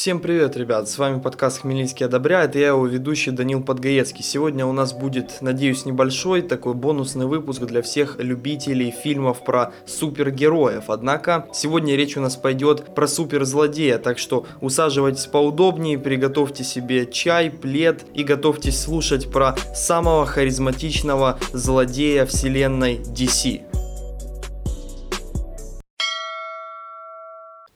Всем привет, ребят! С вами подкаст «Хмельницкий одобряет» и я его ведущий Данил Подгаецкий. Сегодня у нас будет, надеюсь, небольшой такой бонусный выпуск для всех любителей фильмов про супергероев. Однако, сегодня речь у нас пойдет про суперзлодея, так что усаживайтесь поудобнее, приготовьте себе чай, плед и готовьтесь слушать про самого харизматичного злодея вселенной DC.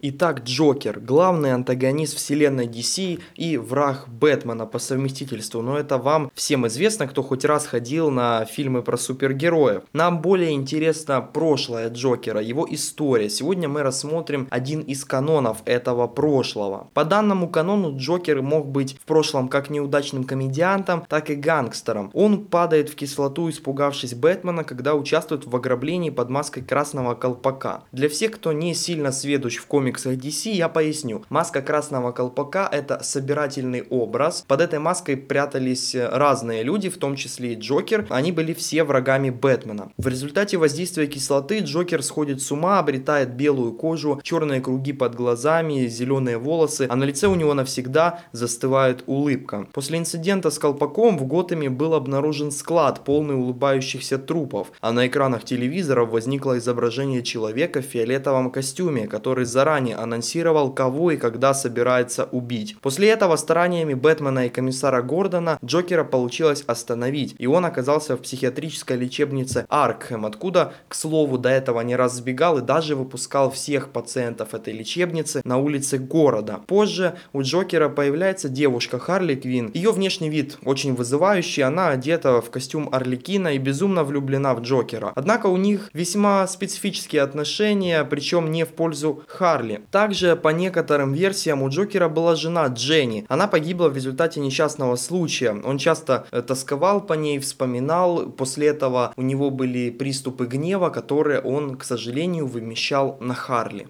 Итак, Джокер, главный антагонист вселенной DC и враг Бэтмена по совместительству, но это вам всем известно, кто хоть раз ходил на фильмы про супергероев. Нам более интересно прошлое Джокера, его история. Сегодня мы рассмотрим один из канонов этого прошлого. По данному канону Джокер мог быть в прошлом как неудачным комедиантом, так и гангстером. Он падает в кислоту, испугавшись Бэтмена, когда участвует в ограблении под маской красного колпака. Для всех, кто не сильно сведущ в комиксах комиксах DC, я поясню. Маска красного колпака это собирательный образ. Под этой маской прятались разные люди, в том числе и Джокер. Они были все врагами Бэтмена. В результате воздействия кислоты Джокер сходит с ума, обретает белую кожу, черные круги под глазами, зеленые волосы, а на лице у него навсегда застывает улыбка. После инцидента с колпаком в Готэме был обнаружен склад, полный улыбающихся трупов, а на экранах телевизоров возникло изображение человека в фиолетовом костюме, который заранее заранее анонсировал, кого и когда собирается убить. После этого стараниями Бэтмена и комиссара Гордона Джокера получилось остановить, и он оказался в психиатрической лечебнице Аркхэм, откуда, к слову, до этого не раз сбегал и даже выпускал всех пациентов этой лечебницы на улице города. Позже у Джокера появляется девушка Харли Квин. Ее внешний вид очень вызывающий, она одета в костюм Орликина и безумно влюблена в Джокера. Однако у них весьма специфические отношения, причем не в пользу Харли. Дженни. Также, по некоторым версиям, у Джокера была жена Дженни. Она погибла в результате несчастного случая. Он часто э, тосковал по ней, вспоминал. После этого у него были приступы гнева, которые он, к сожалению, вымещал на Харли.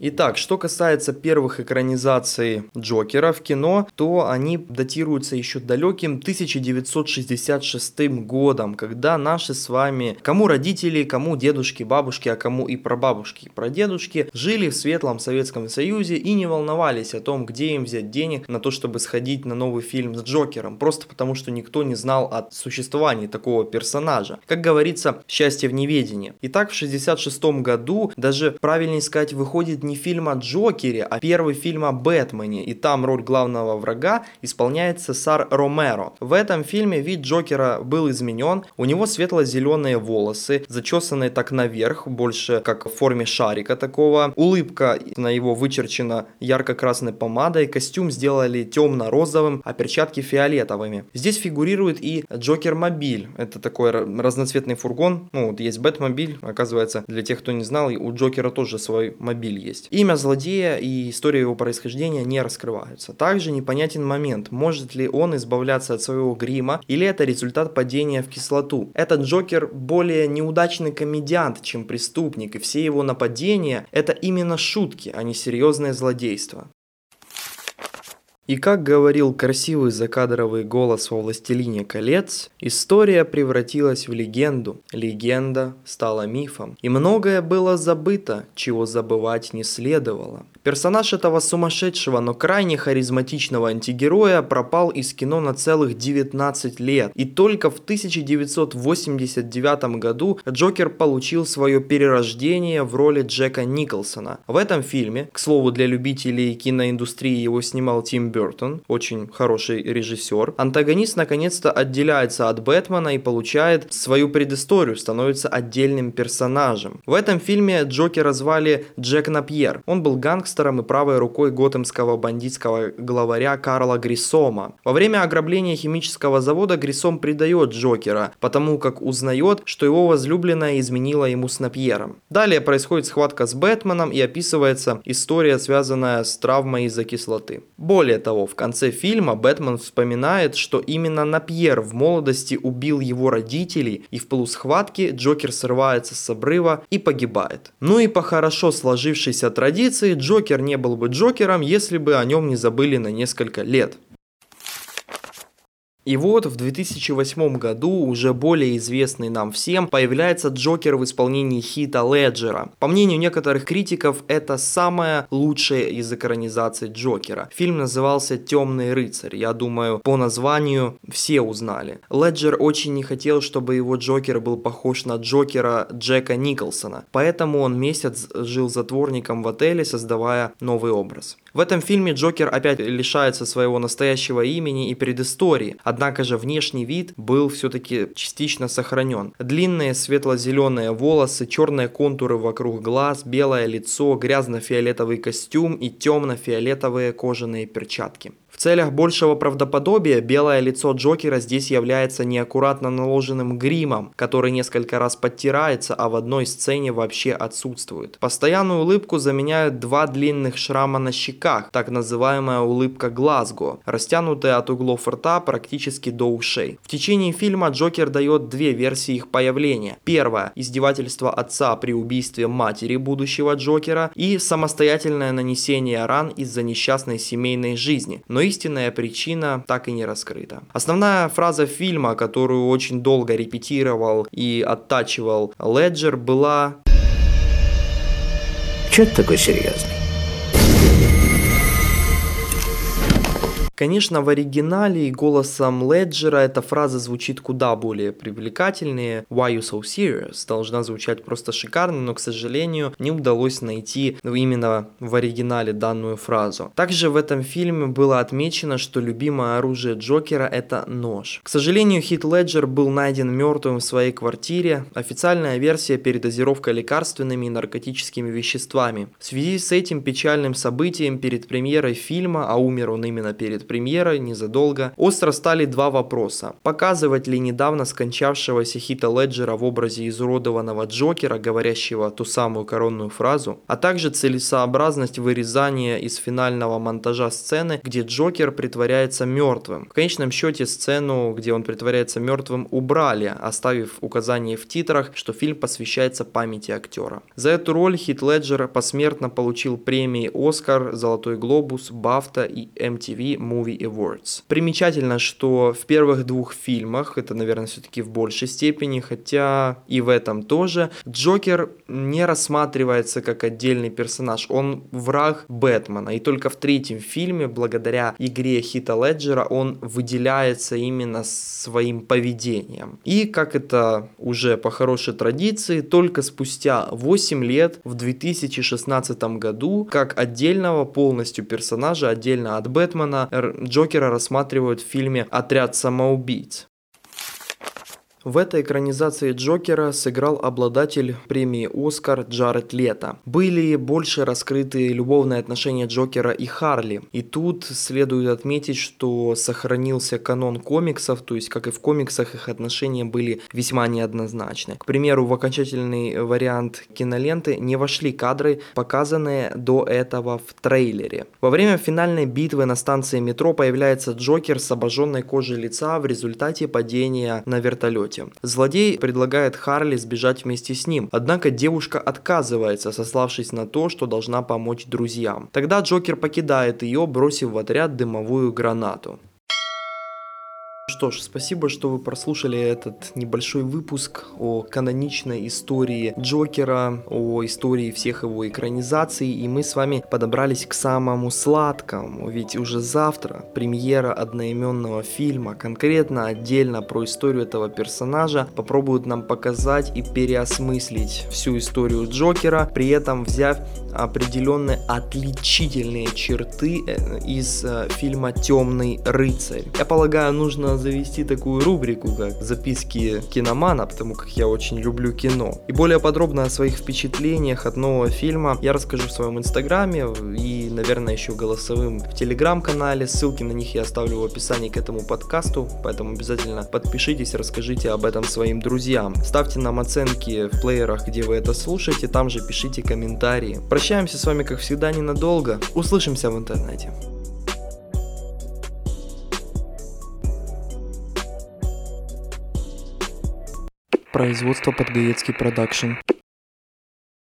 Итак, что касается первых экранизаций Джокера в кино, то они датируются еще далеким 1966 годом, когда наши с вами, кому родители, кому дедушки, бабушки, а кому и прабабушки, и прадедушки, жили в светлом Советском Союзе и не волновались о том, где им взять денег на то, чтобы сходить на новый фильм с Джокером, просто потому что никто не знал о существовании такого персонажа. Как говорится, счастье в неведении. Итак, в 66 году, даже правильнее сказать, выходит не фильм о Джокере, а первый фильм о Бэтмене, и там роль главного врага исполняет Сесар Ромеро. В этом фильме вид Джокера был изменен, у него светло-зеленые волосы, зачесанные так наверх, больше как в форме шарика такого, улыбка на его вычерчена ярко-красной помадой, костюм сделали темно-розовым, а перчатки фиолетовыми. Здесь фигурирует и Джокер-мобиль, это такой разноцветный фургон, ну вот есть Бэтмобиль, оказывается, для тех, кто не знал, у Джокера тоже свой мобиль есть. Имя злодея и история его происхождения не раскрываются. Также непонятен момент, может ли он избавляться от своего грима или это результат падения в кислоту. Этот Джокер более неудачный комедиант, чем преступник, и все его нападения это именно шутки, а не серьезное злодейство. И как говорил красивый закадровый голос во «Властелине колец», история превратилась в легенду, легенда стала мифом. И многое было забыто, чего забывать не следовало. Персонаж этого сумасшедшего, но крайне харизматичного антигероя пропал из кино на целых 19 лет. И только в 1989 году Джокер получил свое перерождение в роли Джека Николсона. В этом фильме, к слову для любителей киноиндустрии его снимал Тим Бертон, очень хороший режиссер, антагонист наконец-то отделяется от Бэтмена и получает свою предысторию, становится отдельным персонажем. В этом фильме Джокера звали Джек Напьер. Он был гангстером гангстером и правой рукой готэмского бандитского главаря Карла Грисома. Во время ограбления химического завода Грисом предает Джокера, потому как узнает, что его возлюбленная изменила ему с Напьером. Далее происходит схватка с Бэтменом и описывается история, связанная с травмой из-за кислоты. Более того, в конце фильма Бэтмен вспоминает, что именно Напьер в молодости убил его родителей, и в полусхватке Джокер срывается с обрыва и погибает. Ну и по хорошо сложившейся традиции Джокер Джокер не был бы Джокером, если бы о нем не забыли на несколько лет. И вот в 2008 году уже более известный нам всем появляется Джокер в исполнении Хита Леджера. По мнению некоторых критиков, это самая лучшая из экранизаций Джокера. Фильм назывался «Темный рыцарь». Я думаю, по названию все узнали. Леджер очень не хотел, чтобы его Джокер был похож на Джокера Джека Николсона, поэтому он месяц жил затворником в отеле, создавая новый образ. В этом фильме Джокер опять лишается своего настоящего имени и предыстории, однако же внешний вид был все-таки частично сохранен. Длинные светло-зеленые волосы, черные контуры вокруг глаз, белое лицо, грязно-фиолетовый костюм и темно-фиолетовые кожаные перчатки. Целях большего правдоподобия белое лицо Джокера здесь является неаккуратно наложенным гримом, который несколько раз подтирается, а в одной сцене вообще отсутствует. Постоянную улыбку заменяют два длинных шрама на щеках, так называемая улыбка Глазго, растянутая от углов рта практически до ушей. В течение фильма Джокер дает две версии их появления. Первая – издевательство отца при убийстве матери будущего Джокера и самостоятельное нанесение ран из-за несчастной семейной жизни. Но истинная причина так и не раскрыта. Основная фраза фильма, которую очень долго репетировал и оттачивал Леджер, была Че ты такой серьезный? Конечно, в оригинале и голосом Леджера эта фраза звучит куда более привлекательнее. Why you so serious? Должна звучать просто шикарно, но, к сожалению, не удалось найти именно в оригинале данную фразу. Также в этом фильме было отмечено, что любимое оружие Джокера это нож. К сожалению, Хит Леджер был найден мертвым в своей квартире. Официальная версия передозировка лекарственными и наркотическими веществами. В связи с этим печальным событием перед премьерой фильма, а умер он именно перед премьеры незадолго, остро стали два вопроса. Показывать ли недавно скончавшегося Хита Леджера в образе изуродованного Джокера, говорящего ту самую коронную фразу, а также целесообразность вырезания из финального монтажа сцены, где Джокер притворяется мертвым. В конечном счете сцену, где он притворяется мертвым, убрали, оставив указание в титрах, что фильм посвящается памяти актера. За эту роль Хит Леджер посмертно получил премии Оскар, Золотой Глобус, Бафта и MTV Movie Awards. Примечательно, что в первых двух фильмах, это, наверное, все-таки в большей степени, хотя и в этом тоже, Джокер не рассматривается как отдельный персонаж, он враг Бэтмена. И только в третьем фильме, благодаря игре Хита Леджера, он выделяется именно своим поведением. И, как это уже по хорошей традиции, только спустя 8 лет, в 2016 году, как отдельного полностью персонажа, отдельно от Бэтмена, Джокера рассматривают в фильме «Отряд самоубийц». В этой экранизации Джокера сыграл обладатель премии «Оскар» Джаред Лето. Были больше раскрыты любовные отношения Джокера и Харли. И тут следует отметить, что сохранился канон комиксов, то есть как и в комиксах их отношения были весьма неоднозначны. К примеру, в окончательный вариант киноленты не вошли кадры, показанные до этого в трейлере. Во время финальной битвы на станции метро появляется Джокер с обожженной кожей лица в результате падения на вертолете самолете. Злодей предлагает Харли сбежать вместе с ним, однако девушка отказывается, сославшись на то, что должна помочь друзьям. Тогда Джокер покидает ее, бросив в отряд дымовую гранату. Что ж, спасибо, что вы прослушали этот небольшой выпуск о каноничной истории Джокера, о истории всех его экранизаций, и мы с вами подобрались к самому сладкому, ведь уже завтра премьера одноименного фильма, конкретно отдельно про историю этого персонажа, попробуют нам показать и переосмыслить всю историю Джокера, при этом взяв определенные отличительные черты э, из э, фильма «Темный рыцарь». Я полагаю, нужно завести такую рубрику, как «Записки киномана», потому как я очень люблю кино. И более подробно о своих впечатлениях от нового фильма я расскажу в своем инстаграме и, наверное, еще голосовым в телеграм-канале. Ссылки на них я оставлю в описании к этому подкасту, поэтому обязательно подпишитесь, расскажите об этом своим друзьям. Ставьте нам оценки в плеерах, где вы это слушаете, там же пишите комментарии. Прощаемся с вами, как всегда, ненадолго. Услышимся в интернете. Производство Подгаецкий продакшн.